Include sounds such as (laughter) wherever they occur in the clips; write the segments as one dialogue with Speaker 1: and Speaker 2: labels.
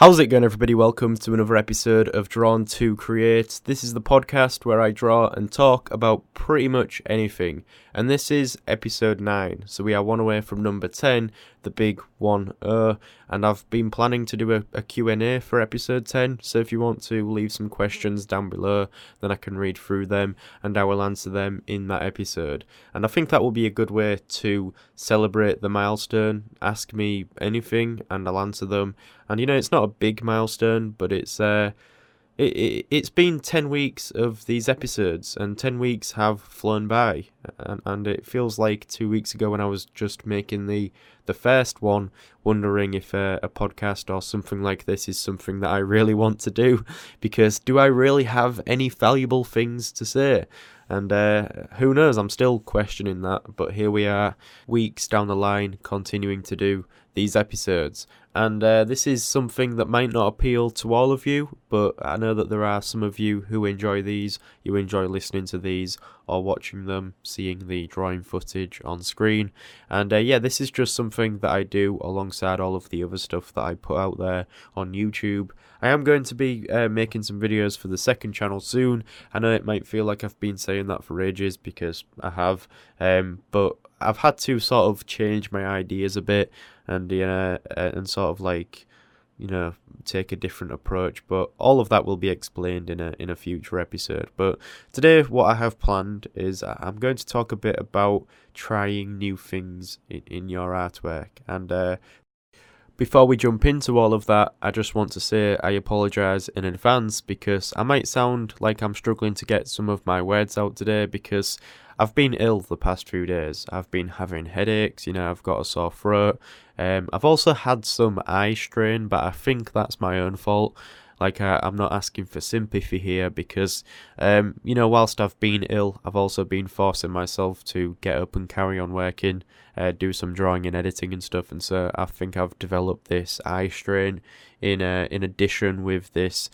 Speaker 1: How's it going, everybody? Welcome to another episode of Drawn to Create. This is the podcast where I draw and talk about pretty much anything, and this is episode 9. So we are one away from number 10, the big one. Uh, and I've been planning to do a, a Q&A for episode 10, so if you want to leave some questions down below, then I can read through them and I will answer them in that episode. And I think that will be a good way to celebrate the milestone. Ask me anything and I'll answer them. And you know, it's not a big milestone, but it's uh, it, it it's been ten weeks of these episodes, and ten weeks have flown by, and, and it feels like two weeks ago when I was just making the the first one, wondering if uh, a podcast or something like this is something that I really want to do, (laughs) because do I really have any valuable things to say? And uh, who knows, I'm still questioning that, but here we are, weeks down the line, continuing to do these episodes. And uh, this is something that might not appeal to all of you, but I know that there are some of you who enjoy these, you enjoy listening to these or watching them, seeing the drawing footage on screen. And uh, yeah, this is just something that I do alongside all of the other stuff that I put out there on YouTube. I am going to be uh, making some videos for the second channel soon. I know it might feel like I've been saying that for ages because I have, um, but I've had to sort of change my ideas a bit and you know and sort of like you know take a different approach but all of that will be explained in a in a future episode. But today what i have planned is i'm going to talk a bit about trying new things in, in your artwork. And uh, before we jump into all of that, I just want to say I apologise in advance because I might sound like I'm struggling to get some of my words out today because I've been ill the past few days. I've been having headaches, you know, I've got a sore throat. Um, I've also had some eye strain, but I think that's my own fault. Like, I, am not asking for sympathy here because, um, you know, whilst I've been ill, I've also been forcing myself to get up and carry on working, uh, do some drawing and editing and stuff. And so I think I've developed this eye strain in, uh, in addition with this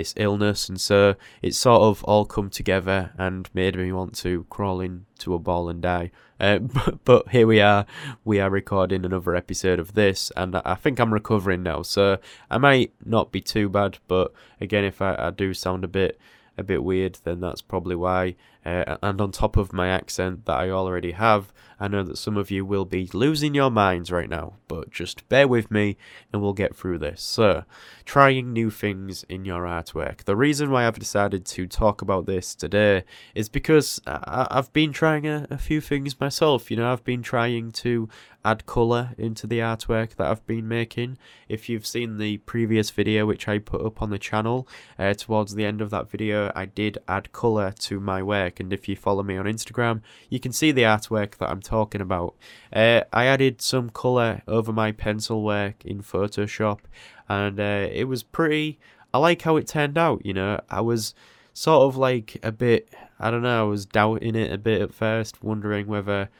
Speaker 1: this illness, and so it sort of all come together and made me want to crawl into a ball and die. Uh, (laughs) but, but, here we are, we are recording another episode of this, and I think I'm recovering now, so I might not be too bad. But again, if I, I do sound a bit a bit weird, then that's probably why. Uh, and on top of my accent that I already have, I know that some of you will be losing your minds right now, but just bear with me and we'll get through this. So, trying new things in your artwork. The reason why I've decided to talk about this today is because I- have been trying a-, a few things myself. You know, I've been trying to add colour into the artwork that I've been making. If you've seen the previous video which I put up on the channel, uh, towards the end of that video I did add colour to my work and if you follow me on Instagram you can see the artwork that I'm talking about. Uh, I added some colour over my pencil work in Photoshop and uh, it was pretty... I like how it turned out, you know. I was sort of like a bit... I don't know, I was doubting it a bit at first, wondering whether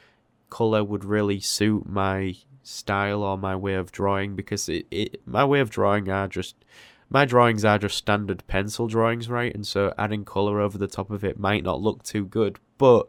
Speaker 1: color would really suit my style or my way of drawing because it, it my way of drawing are just my drawings are just standard pencil drawings, right? And so adding color over the top of it might not look too good, but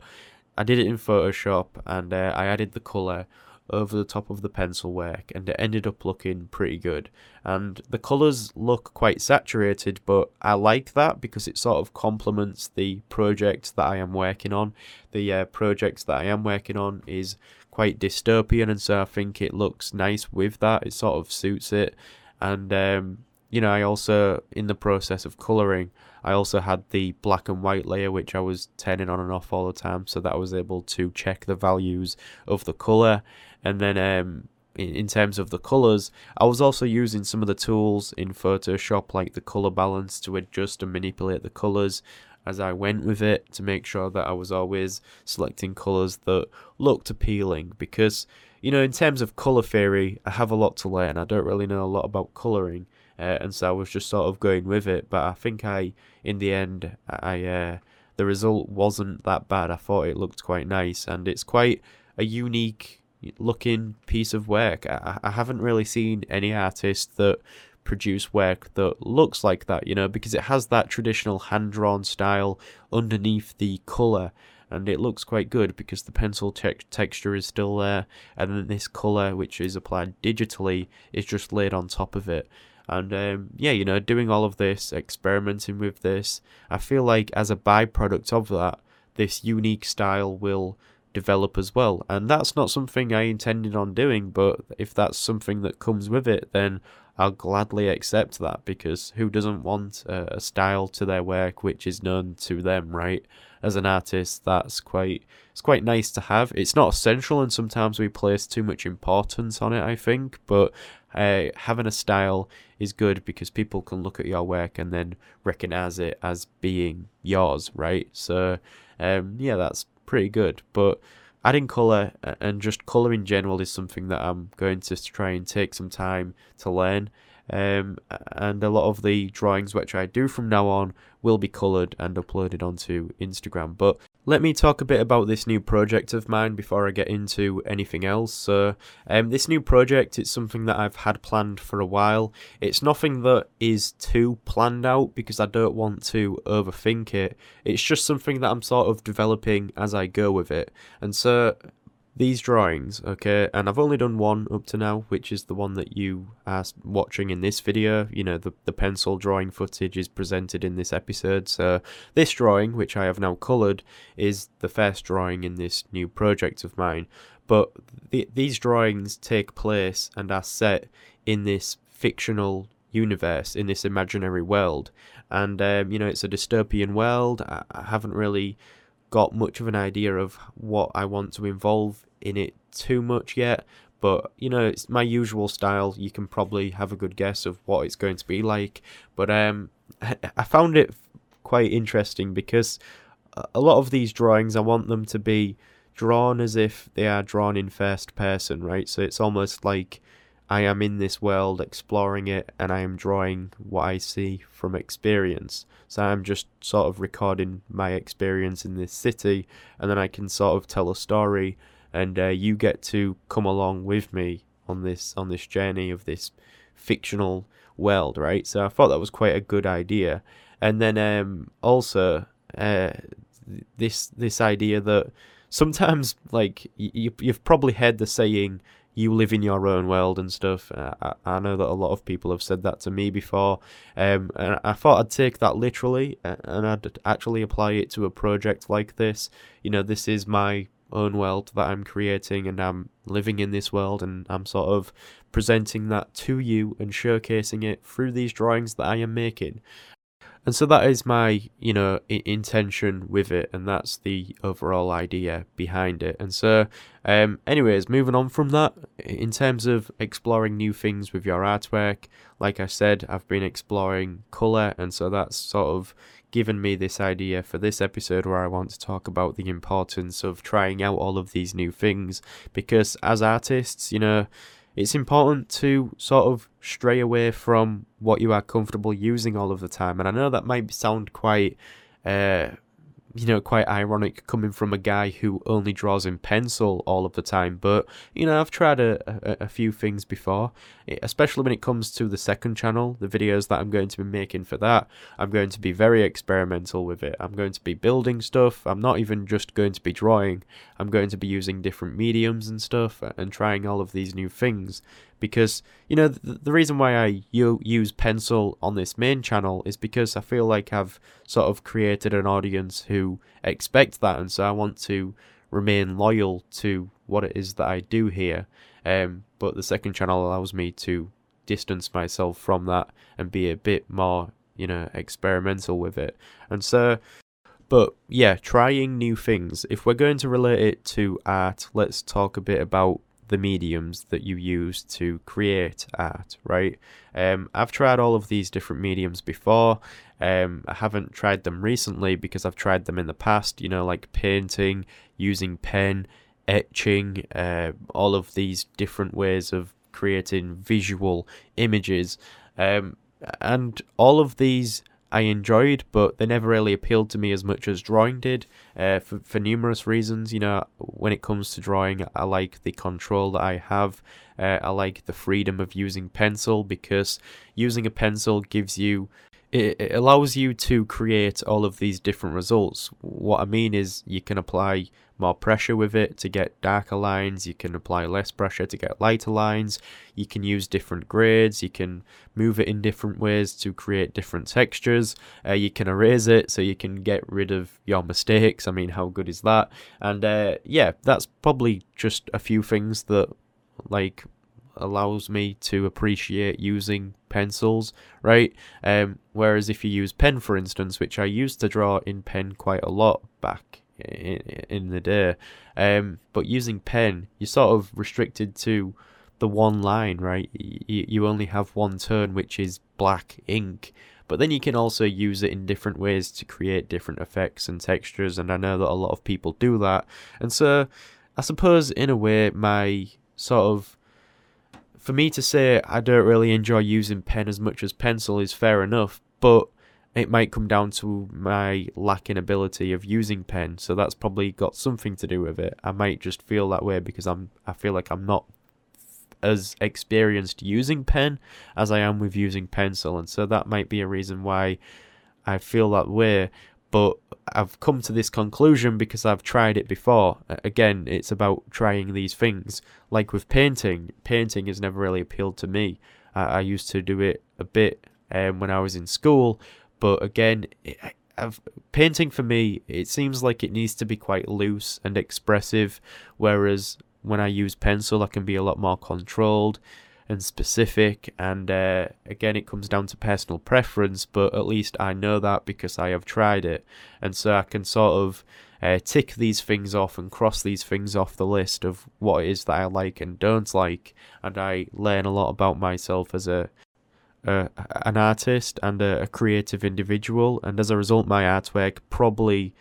Speaker 1: I did it in Photoshop and uh, I added the color over the top of the pencil work and it ended up looking pretty good. And the colors look quite saturated but I like that because it sort of complements the project that I am working on. The uh, project that I am working on is quite dystopian and so I think it looks nice with that. It sort of suits it. And um, you know I also in the process of coloring I also had the black and white layer which I was turning on and off all the time so that I was able to check the values of the color and then um, in, in terms of the colors, I was also using some of the tools in Photoshop like the color balance to adjust and manipulate the colors as I went with it to make sure that I was always selecting colors that looked appealing. Because you know in terms of color theory I have a lot to learn. I don't really know a lot about coloring uh, and so I was just sort of going with it. But I think I in the end I uh, the result wasn't that bad. I thought it looked quite nice and it's quite a unique looking piece of work. I, I haven't really seen any artist that produce work that looks like that, you know, because it has that traditional hand drawn style underneath the colour and it looks quite good because the pencil te- texture is still there and then this colour which is applied digitally is just laid on top of it And um, yeah, you know, doing all of this, experimenting with this, I feel like as a byproduct of that, this unique style will develop as well. And that's not something I intended on doing, but if that's something that comes with it, then I'll gladly accept that because who doesn't want a, style to their work which is known to them, right? As an artist, that's quite it's quite nice to have. It's not essential, and sometimes we place too much importance on it. I think, but uh, having a style is good because people can look at your work and then recognize it as being yours, right? So, um, yeah, that's pretty good. But adding color and just color in general is something that I'm going to try and take some time to learn. Um, and a lot of the drawings which I do from now on will be coloured and uploaded onto Instagram. But let me talk a bit about this new project of mine before I get into anything else. So, um, this new project it's something that I've had planned for a while. It's nothing that is too planned out because I don't want to overthink it. It's just something that I'm sort of developing as I go with it. And so, these drawings, okay, and I've only done one up to now, which is the one that you are watching in this video. You know, the, the pencil drawing footage is presented in this episode. So, this drawing, which I have now coloured, is the first drawing in this new project of mine. But the, these drawings take place and are set in this fictional universe, in this imaginary world. And, um, you know, it's a dystopian world. I, I haven't really got much of an idea of what I want to involve in it too much yet. But you know, it's my usual style. You can probably have a good guess of what it's going to be like. But um, (laughs) I found it quite interesting because a lot of these drawings, I want them to be drawn as if they are drawn in first person, right? So it's almost like I am in this world exploring it and I am drawing what I see from experience. So I'm just sort of recording my experience in this city and then I can sort of tell a story and uh, you get to come along with me on this on this journey of this fictional world, right? So I thought that was quite a good idea. And then um, also uh, this this idea that sometimes like you, you've probably heard the saying you live in your own world and stuff. Uh, I, I, know that a lot of people have said that to me before, um, and I thought I'd take that literally and I'd actually apply it to a project like this. You know, this is my own world that I'm creating, and I'm living in this world, and I'm sort of presenting that to you and showcasing it through these drawings that I am making. And so that is my, you know, I- intention with it, and that's the overall idea behind it. And so, um, anyways, moving on from that, in terms of exploring new things with your artwork, like I said, I've been exploring color, and so that's sort of given me this idea for this episode where I want to talk about the importance of trying out all of these new things because as artists, you know, it's important to sort of stray away from what you are comfortable using all of the time. And I know that might sound quite uh, you know, quite ironic coming from a guy who only draws in pencil all of the time. But, you know, I've tried a, a, a, few things before, especially when it comes to the second channel, the videos that I'm going to be making for that. I'm going to be very experimental with it. I'm going to be building stuff. I'm not even just going to be drawing. I'm going to be using different mediums and stuff and trying all of these new things because you know the, the reason why I u- use pencil on this main channel is because I feel like I've sort of created an audience who expect that, and so I want to remain loyal to what it is that I do here. Um, but the second channel allows me to distance myself from that and be a bit more, you know, experimental with it. And so, but yeah, trying new things. If we're going to relate it to art, let's talk a bit about the mediums that you use to create art, right? Um, I've tried all of these different mediums before. Um, I haven't tried them recently because I've tried them in the past, you know, like painting, using pen, etching, uh, all of these different ways of creating visual images. Um, and all of these I enjoyed, but they never really appealed to me as much as drawing did. Uh, for for numerous reasons, you know, when it comes to drawing, I like the control that I have. Uh, I like the freedom of using pencil because using a pencil gives you it, it allows you to create all of these different results. What I mean is you can apply more pressure with it to get darker lines, you can apply less pressure to get lighter lines, you can use different grades, you can move it in different ways to create different textures, uh, you can erase it so you can get rid of your mistakes. I mean, how good is that? And uh, yeah, that's probably just a few things that like allows me to appreciate using pencils, right? Um, whereas if you use pen, for instance, which I used to draw in pen quite a lot back in, the day, um, but using pen, you're sort of restricted to the one line, right? You only have one turn, which is black ink. But then you can also use it in different ways to create different effects and textures, and I know that a lot of people do that. And so, I suppose in a way, my sort of for me to say I don't really enjoy using pen as much as pencil is fair enough, but it might come down to my lacking ability of using pen, so that's probably got something to do with it. I might just feel that way because I'm I feel like I'm not as experienced using pen as I am with using pencil, and so that might be a reason why I feel that way. But I've come to this conclusion because I've tried it before. Again, it's about trying these things. Like with painting, painting has never really appealed to me. I, I used to do it a bit um, when I was in school, but again, it, I've, painting for me, it seems like it needs to be quite loose and expressive, whereas when I use pencil, I can be a lot more controlled and specific. And uh, again, it comes down to personal preference, but at least I know that because I have tried it. And so I can sort of uh, tick these things off and cross these things off the list of what it is that I like and don't like. And I learn a lot about myself as a uh, an artist and a, a, creative individual, and as a result, my artwork probably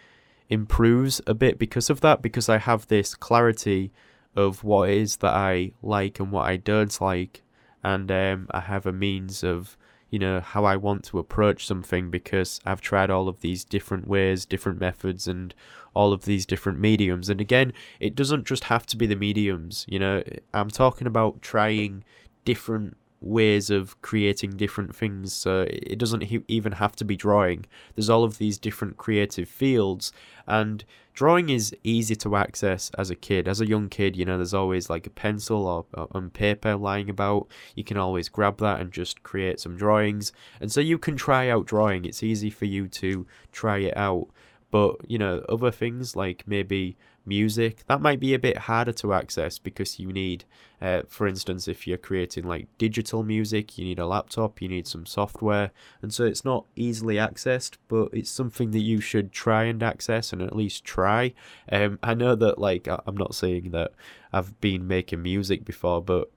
Speaker 1: improves a bit because of that. Because I have this clarity of what it is that I like and what I don't like, and um, I have a means of you know how I want to approach something because I've tried all of these different ways, different methods, and all of these different mediums. And again, it doesn't just have to be the mediums. You know, I'm talking about trying different ways of creating different things. So it doesn't even have to be drawing. There's all of these different creative fields, and drawing is easy to access as a kid. As a young kid, you know, there's always like a pencil or, or on paper lying about. You can always grab that and just create some drawings. And so you can try out drawing. It's easy for you to try it out. But, you know, other things like maybe music, that might be a bit harder to access because you need, uh, for instance, if you're creating like digital music, you need a laptop, you need some software, and so it's not easily accessed, but it's something that you should try and access and at least try. Um, I know that, like, I'm not saying that I've been making music before, but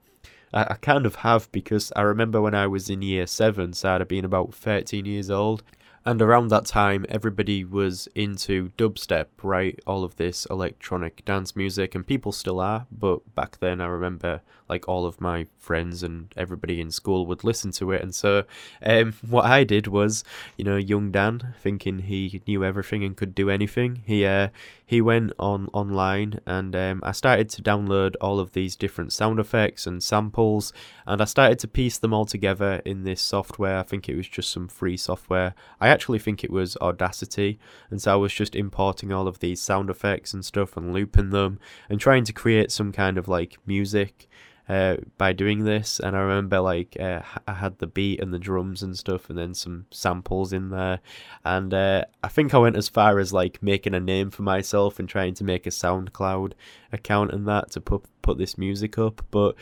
Speaker 1: I, kind of have because I remember when I was in year seven, so I'd have been about 13 years old. And around that time, everybody was into dubstep, right? All of this electronic dance music, and people still are. But back then, I remember like all of my friends and everybody in school would listen to it. And so, um, what I did was, you know, young Dan, thinking he knew everything and could do anything, he uh, he went on online and um, I started to download all of these different sound effects and samples, and I started to piece them all together in this software. I think it was just some free software. I actually think it was Audacity, and so I was just importing all of these sound effects and stuff and looping them and trying to create some kind of like music uh, by doing this. And I remember like uh, I had the beat and the drums and stuff, and then some samples in there. And uh, I think I went as far as like making a name for myself and trying to make a SoundCloud account and that to put put this music up. But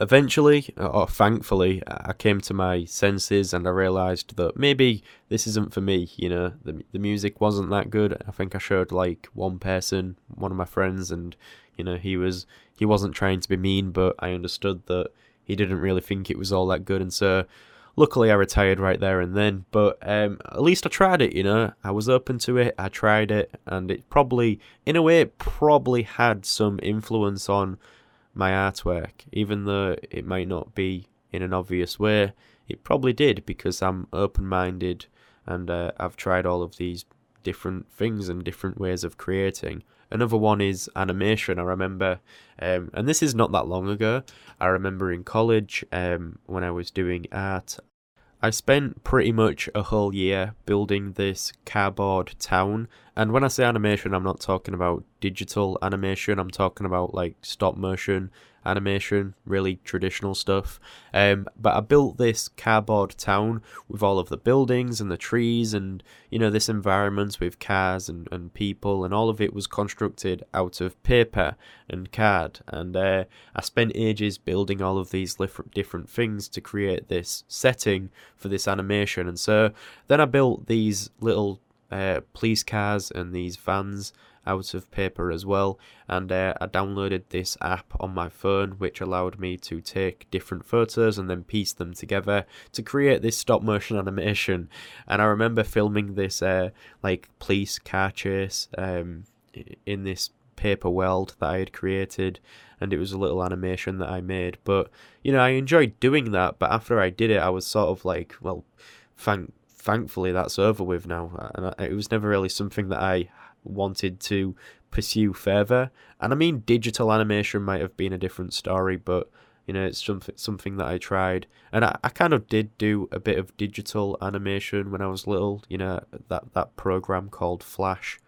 Speaker 1: eventually, or thankfully, I came to my senses and I realized that maybe this isn't for me. You know, the the music wasn't that good. I think I showed like one person, one of my friends, and you know, he was he wasn't trying to be mean, but I understood that he didn't really think it was all that good, and so luckily I retired right there and then. But um, at least I tried it, you know. I was open to it. I tried it, and it probably, in a way, it probably had some influence on my artwork, even though it might not be in an obvious way. It probably did because I'm open-minded and uh, I've tried all of these different things and different ways of creating. Another one is animation. I remember, um, and this is not that long ago. I remember in college um, when I was doing art, I spent pretty much a whole year building this cardboard town. And when I say animation, I'm not talking about digital animation, I'm talking about like stop motion animation, really traditional stuff. Um, but I built this cardboard town with all of the buildings and the trees and, you know, this environment with cars and, and people, and all of it was constructed out of paper and card. And uh, I spent ages building all of these different, things to create this setting for this animation. And so then I built these little uh, police cars and these vans out of paper as well. And uh, I downloaded this app on my phone, which allowed me to take different photos and then piece them together to create this stop motion animation. And I remember filming this uh, like police car chase um, in this paper world that I had created, and it was a little animation that I made. But you know, I enjoyed doing that. But after I did it, I was sort of like, well, thank thankfully that's over with now, and it was never really something that I wanted to pursue further. And I mean, digital animation might have been a different story, but you know, it's something something that I tried, and I, I kind of did do a bit of digital animation when I was little. You know, that that program called Flash,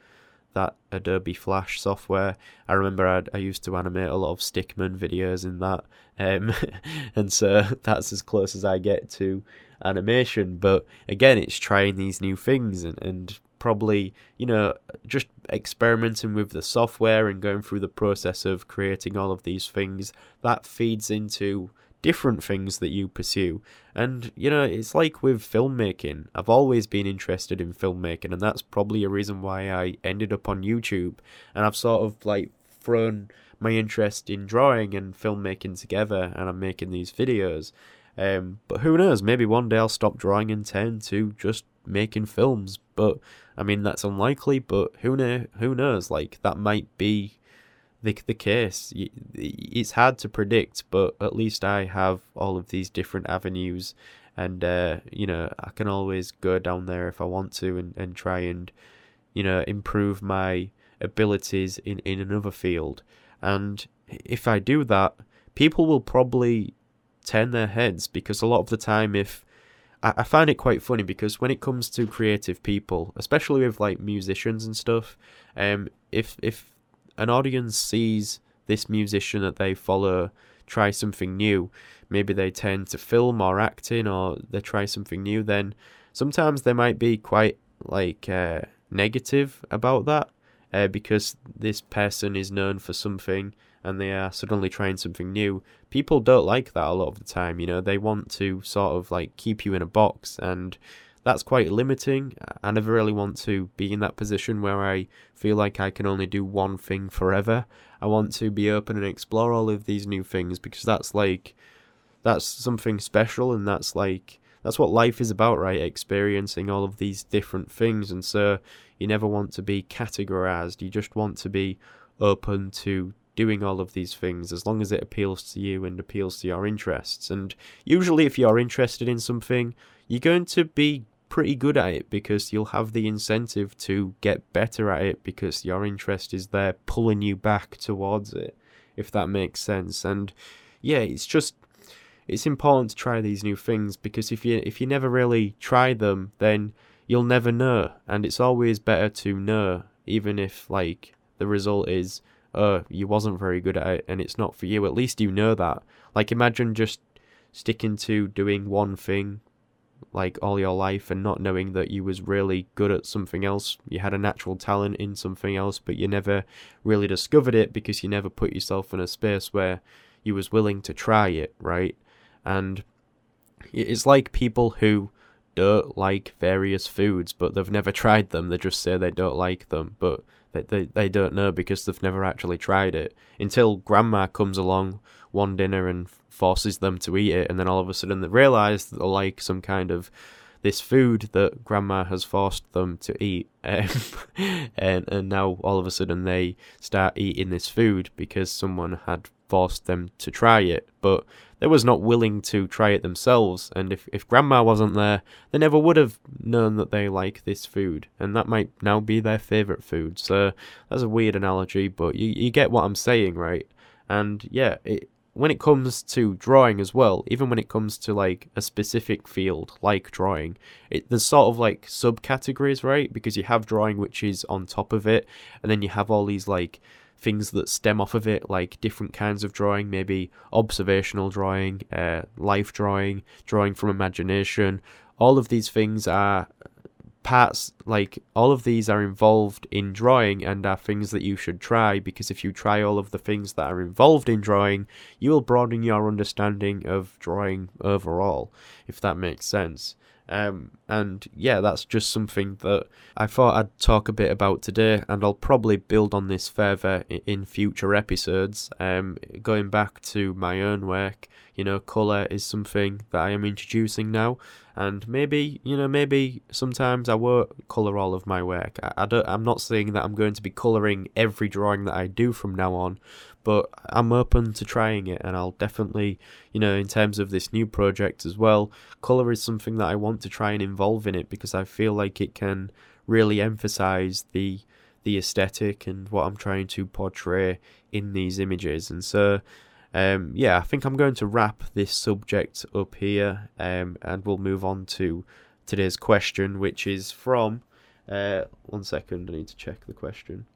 Speaker 1: that Adobe Flash software. I remember I'd, I used to animate a lot of Stickman videos in that, um, (laughs) and so (laughs) that's as close as I get to animation. But again, it's trying these new things and, and probably, you know, just experimenting with the software and going through the process of creating all of these things that feeds into different things that you pursue. And, you know, it's like with filmmaking. I've always been interested in filmmaking, and that's probably a reason why I ended up on YouTube. And I've sort of like thrown my interest in drawing and filmmaking together, and I'm making these videos. Um, but who knows? Maybe one day I'll stop drawing and turn to just making films. But I mean, that's unlikely. But who know? Who knows? Like that might be the the case. It's hard to predict, but at least I have all of these different avenues, and uh, you know I can always go down there if I want to, and, and try and you know improve my abilities in in another field. And if I do that, people will probably turn their heads because a lot of the time, if I, I find it quite funny because when it comes to creative people, especially with like musicians and stuff, um, if if an audience sees this musician that they follow try something new, maybe they tend to film or acting or they try something new, then sometimes they might be quite like uh, negative about that uh, because this person is known for something and they are suddenly trying something new. People don't like that a lot of the time, you know, they want to sort of like keep you in a box and that's quite limiting. I never really want to be in that position where I feel like I can only do one thing forever. I want to be open and explore all of these new things because that's like that's something special and that's like that's what life is about, right? Experiencing all of these different things and so you never want to be categorized. You just want to be open to doing all of these things as long as it appeals to you and appeals to your interests. And usually, if you're interested in something, you're going to be pretty good at it because you'll have the incentive to get better at it because your interest is there pulling you back towards it, if that makes sense. And yeah, it's just it's important to try these new things because if you if you never really try them, then you'll never know. And it's always better to know, even if like the result is uh, you wasn't very good at it and it's not for you, at least you know that. Like, imagine just sticking to doing one thing like all your life and not knowing that you was really good at something else. You had a natural talent in something else but you never really discovered it because you never put yourself in a space where you was willing to try it right? And it's like people who don't like various foods but they've never tried them. They just say they don't like them but they, they, they don't know because they've never actually tried it. Until grandma comes along one dinner and forces them to eat it and then all of a sudden they realize that they like some kind of this food that grandma has forced them to eat (laughs) um, and and now all of a sudden they start eating this food because someone had forced them to try it but they was not willing to try it themselves and if, if grandma wasn't there they never would have known that they like this food and that might now be their favorite food so that's a weird analogy but you, you get what i'm saying right and yeah it when it comes to drawing as well, even when it comes to like a specific field like drawing, it there's sort of like subcategories, right? Because you have drawing which is on top of it, and then you have all these like things that stem off of it, like different kinds of drawing, maybe observational drawing, uh, life drawing, drawing from imagination. All of these things are parts like all of these are involved in drawing and are things that you should try because if you try all of the things that are involved in drawing you will broaden your understanding of drawing overall if that makes sense um, and yeah, that's just something that I thought I'd talk a bit about today, and I'll probably build on this further in future episodes. Um, going back to my own work, you know, colour is something that I am introducing now, and maybe, you know, maybe sometimes I won't colour all of my work. I, I don't, I'm not saying that I'm going to be colouring every drawing that I do from now on, but I'm open to trying it, and I'll definitely, you know, in terms of this new project as well, color is something that I want to try and involve in it because I feel like it can really emphasize the the aesthetic and what I'm trying to portray in these images, and so. Um, yeah, I think I'm going to wrap this subject up here, um, and we'll move on to today's question, which is from. Uh, one second, I need to check the question.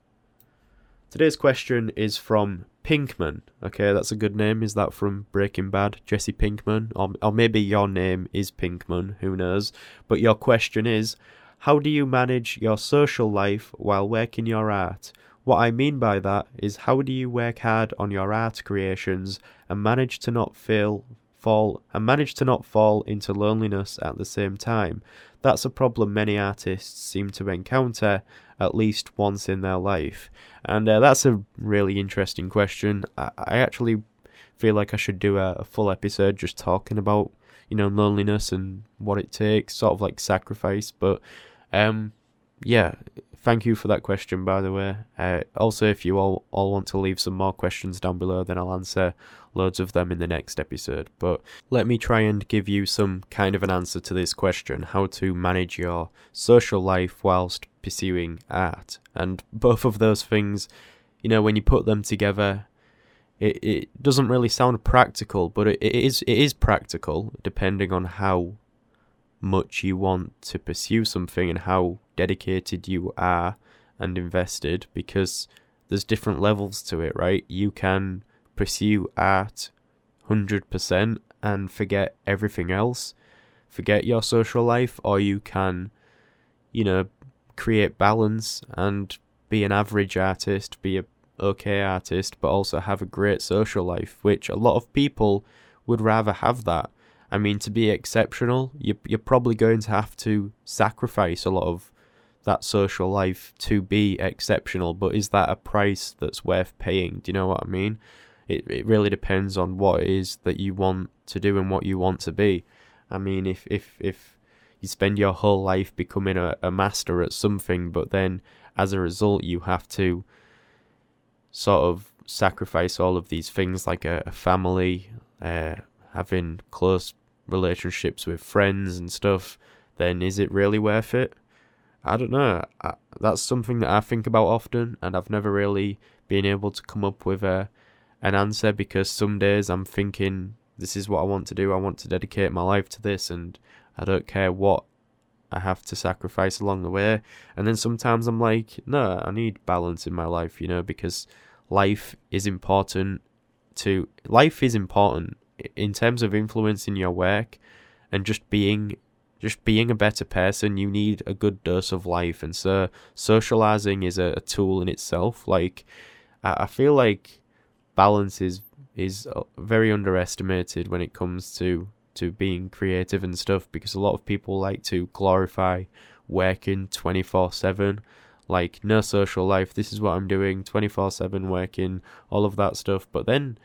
Speaker 1: Today's question is from Pinkman. Okay, that's a good name. Is that from Breaking Bad? Jesse Pinkman? Or, or maybe your name is Pinkman, who knows? But your question is How do you manage your social life while working your art? What I mean by that is how do you work hard on your art creations and manage to not feel fall and manage to not fall into loneliness at the same time? That's a problem many artists seem to encounter at least once in their life. And uh, that's a really interesting question. I, I, actually feel like I should do a, a full episode just talking about, you know, loneliness and what it takes, sort of like sacrifice. But um, yeah, thank you for that question, by the way. Uh, also, if you all, all want to leave some more questions down below, then I'll answer loads of them in the next episode. But let me try and give you some kind of an answer to this question how to manage your social life whilst pursuing art. And both of those things, you know, when you put them together, it, it doesn't really sound practical, but it, it is it is practical depending on how much you want to pursue something and how dedicated you are and invested because there's different levels to it, right? You can pursue art 100% and forget everything else, forget your social life, or you can, you know, create balance and be an average artist, be a okay artist, but also have a great social life, which a lot of people would rather have that. I mean, to be exceptional, you, you're probably going to have to sacrifice a lot of that social life to be exceptional, but is that a price that's worth paying? Do you know what I mean? It, it really depends on what it is that you want to do and what you want to be. I mean, if, if, if you spend your whole life becoming a, a master at something, but then as a result, you have to sort of sacrifice all of these things like a, a family, uh, having close relationships with friends and stuff, then is it really worth it? I don't know. I, that's something that I think about often, and I've never really been able to come up with a an answer because some days I'm thinking this is what I want to do. I want to dedicate my life to this, and I don't care what I have to sacrifice along the way. And then sometimes I'm like, no, I need balance in my life, you know, because life is important to life is important in terms of influencing your work and just being just being a better person you need a good dose of life. And so socializing is a, a tool in itself. Like I, I feel like balance is is uh, very underestimated when it comes to to being creative and stuff because a lot of people like to glorify working 24/7 like no social life this is what I'm doing 24/7 working all of that stuff. But then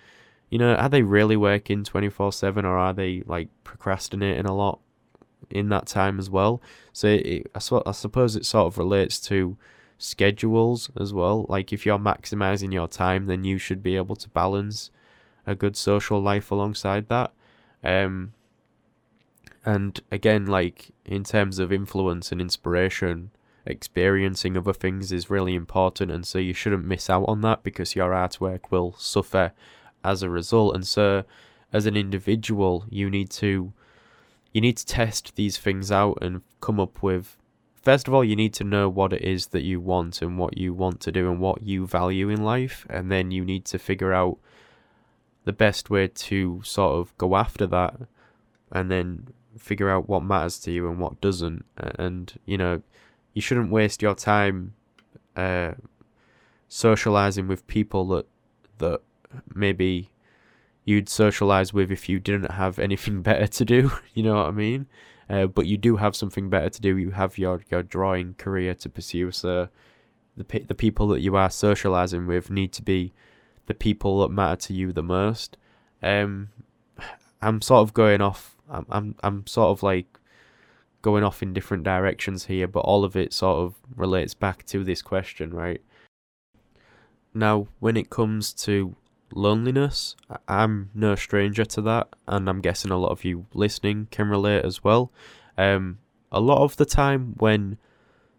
Speaker 1: you know are they really working 24/7 or are they like procrastinating a lot in that time as well so it, I, I suppose it sort of relates to schedules as well. Like if you're maximizing your time, then you should be able to balance a good social life alongside that. Um, and again, like in terms of influence and inspiration, experiencing other things is really important, and so you shouldn't miss out on that because your artwork will suffer as a result. And so, as an individual, you need to you need to test these things out and come up with first of all you need to know what it is that you want and what you want to do and what you value in life. And then you need to figure out the best way to sort of go after that and then figure out what matters to you and what doesn't. And you know you shouldn't waste your time uh, socializing with people that that maybe you'd socialize with if you didn't have anything (laughs) better to do. (laughs) You know what I mean? Uh, but you do have something better to do. You have your your drawing career to pursue. So the the people that you are socializing with need to be the people that matter to you the most. Um, I'm sort of going off. I'm I'm I'm sort of like going off in different directions here, but all of it sort of relates back to this question, right? Now, when it comes to loneliness, I'm no stranger to that, and I'm guessing a lot of you listening can relate as well. Um, a lot of the time, when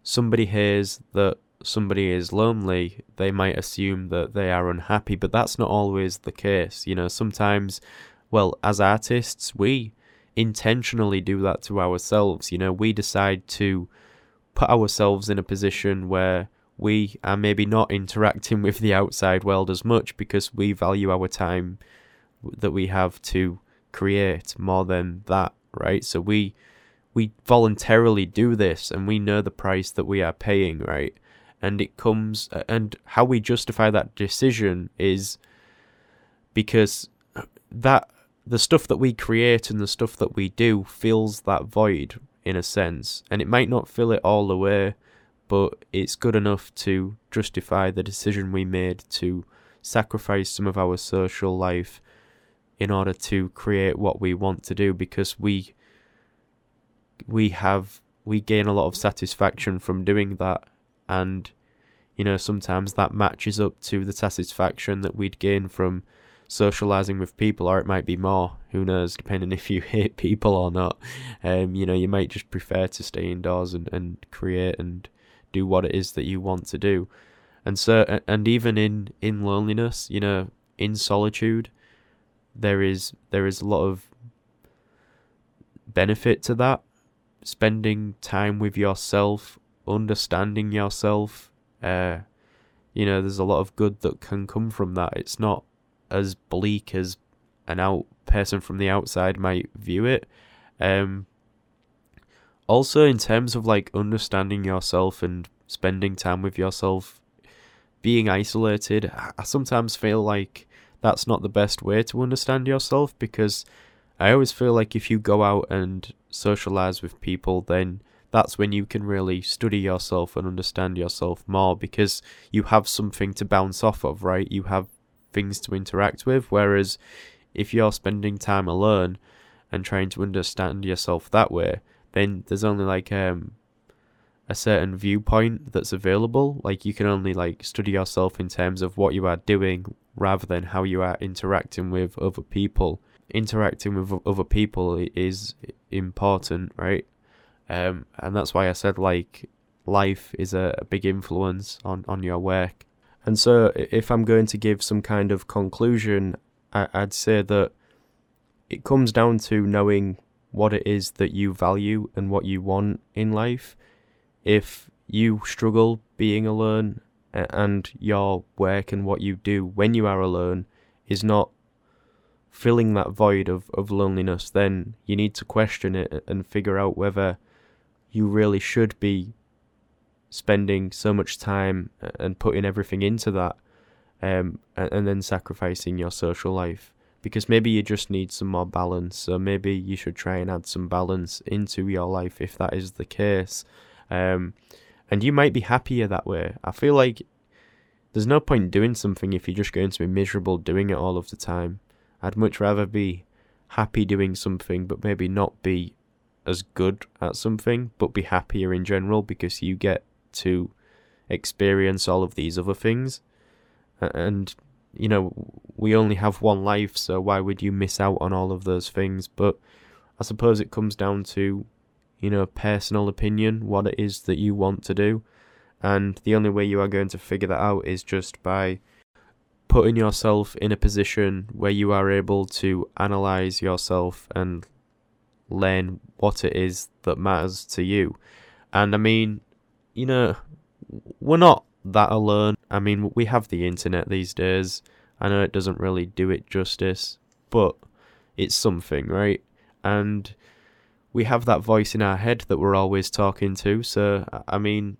Speaker 1: somebody hears that somebody is lonely, they might assume that they are unhappy, but that's not always the case. You know, sometimes, well, as artists, we intentionally do that to ourselves. You know, we decide to put ourselves in a position where we are maybe not interacting with the outside world as much because we value our time that we have to create more than that, right? So we we voluntarily do this and we know the price that we are paying, right? And it comes and how we justify that decision is because that the stuff that we create and the stuff that we do fills that void in a sense and it might not fill it all the way but it's good enough to justify the decision we made to sacrifice some of our social life in order to create what we want to do because we we have we gain a lot of satisfaction from doing that. And you know sometimes that matches up to the satisfaction that we'd gain from socializing with people or it might be more who knows depending (laughs) if you hate people or not. Um you know you might just prefer to stay indoors and, and create and do what it is that you want to do. And so and even in in loneliness you know in solitude there is there is a lot of benefit to that. Spending time with yourself understanding yourself uh you know there's a lot of good that can come from that. It's not as bleak as an out person from the outside might view it. Um also in terms of like understanding yourself and spending time with yourself being isolated i sometimes feel like that's not the best way to understand yourself because i always feel like if you go out and socialize with people then that's when you can really study yourself and understand yourself more because you have something to bounce off of right? You have things to interact with. Whereas if you're spending time alone and trying to understand yourself that way then there's only like um a certain viewpoint that's available. Like you can only like study yourself in terms of what you are doing rather than how you are interacting with other people. Interacting with other people is important, right? Um, and that's why I said like life is a, a big influence on on your work. And so, if I'm going to give some kind of conclusion, I, I'd say that it comes down to knowing what it is that you value and what you want in life. If you struggle being alone and your work and what you do when you are alone is not filling that void of, of loneliness, then you need to question it and figure out whether you really should be spending so much time and putting everything into that um, and, and then sacrificing your social life because maybe you just need some more balance. So maybe you should try and add some balance into your life if that is the case. Um, and you might be happier that way. I feel like there's no point doing something if you're just going to be miserable doing it all of the time. I'd much rather be happy doing something, but maybe not be as good at something, but be happier in general because you get to experience all of these other things. And you know, we only have one life, so why would you miss out on all of those things? But I suppose it comes down to, you know, personal opinion, what it is that you want to do. And the only way you are going to figure that out is just by putting yourself in a position where you are able to analyze yourself and learn what it is that matters to you. And I mean, you know, we're not that alone. I mean, we have the internet these days. I know it doesn't really do it justice, but it's something, right? And we have that voice in our head that we're always talking to. So, I mean,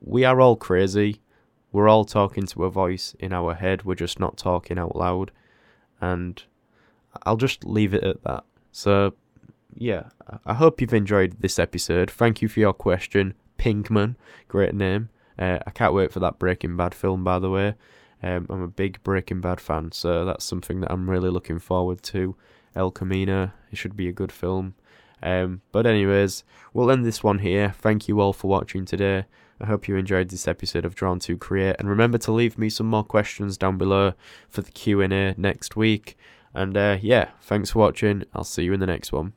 Speaker 1: we are all crazy. We're all talking to a voice in our head. We're just not talking out loud. And I'll just leave it at that. So, yeah, I hope you've enjoyed this episode. Thank you for your question, Pinkman. Great name. Uh, I can't wait for that Breaking Bad film, by the way. Um, I'm a big Breaking Bad fan, so that's something that I'm really looking forward to. El Camino, it should be a good film. Um, but anyways, we'll end this one here. Thank you all for watching today. I hope you enjoyed this episode of Drawn to Create, and remember to leave me some more questions down below for the Q and A next week. And uh, yeah, thanks for watching. I'll see you in the next one.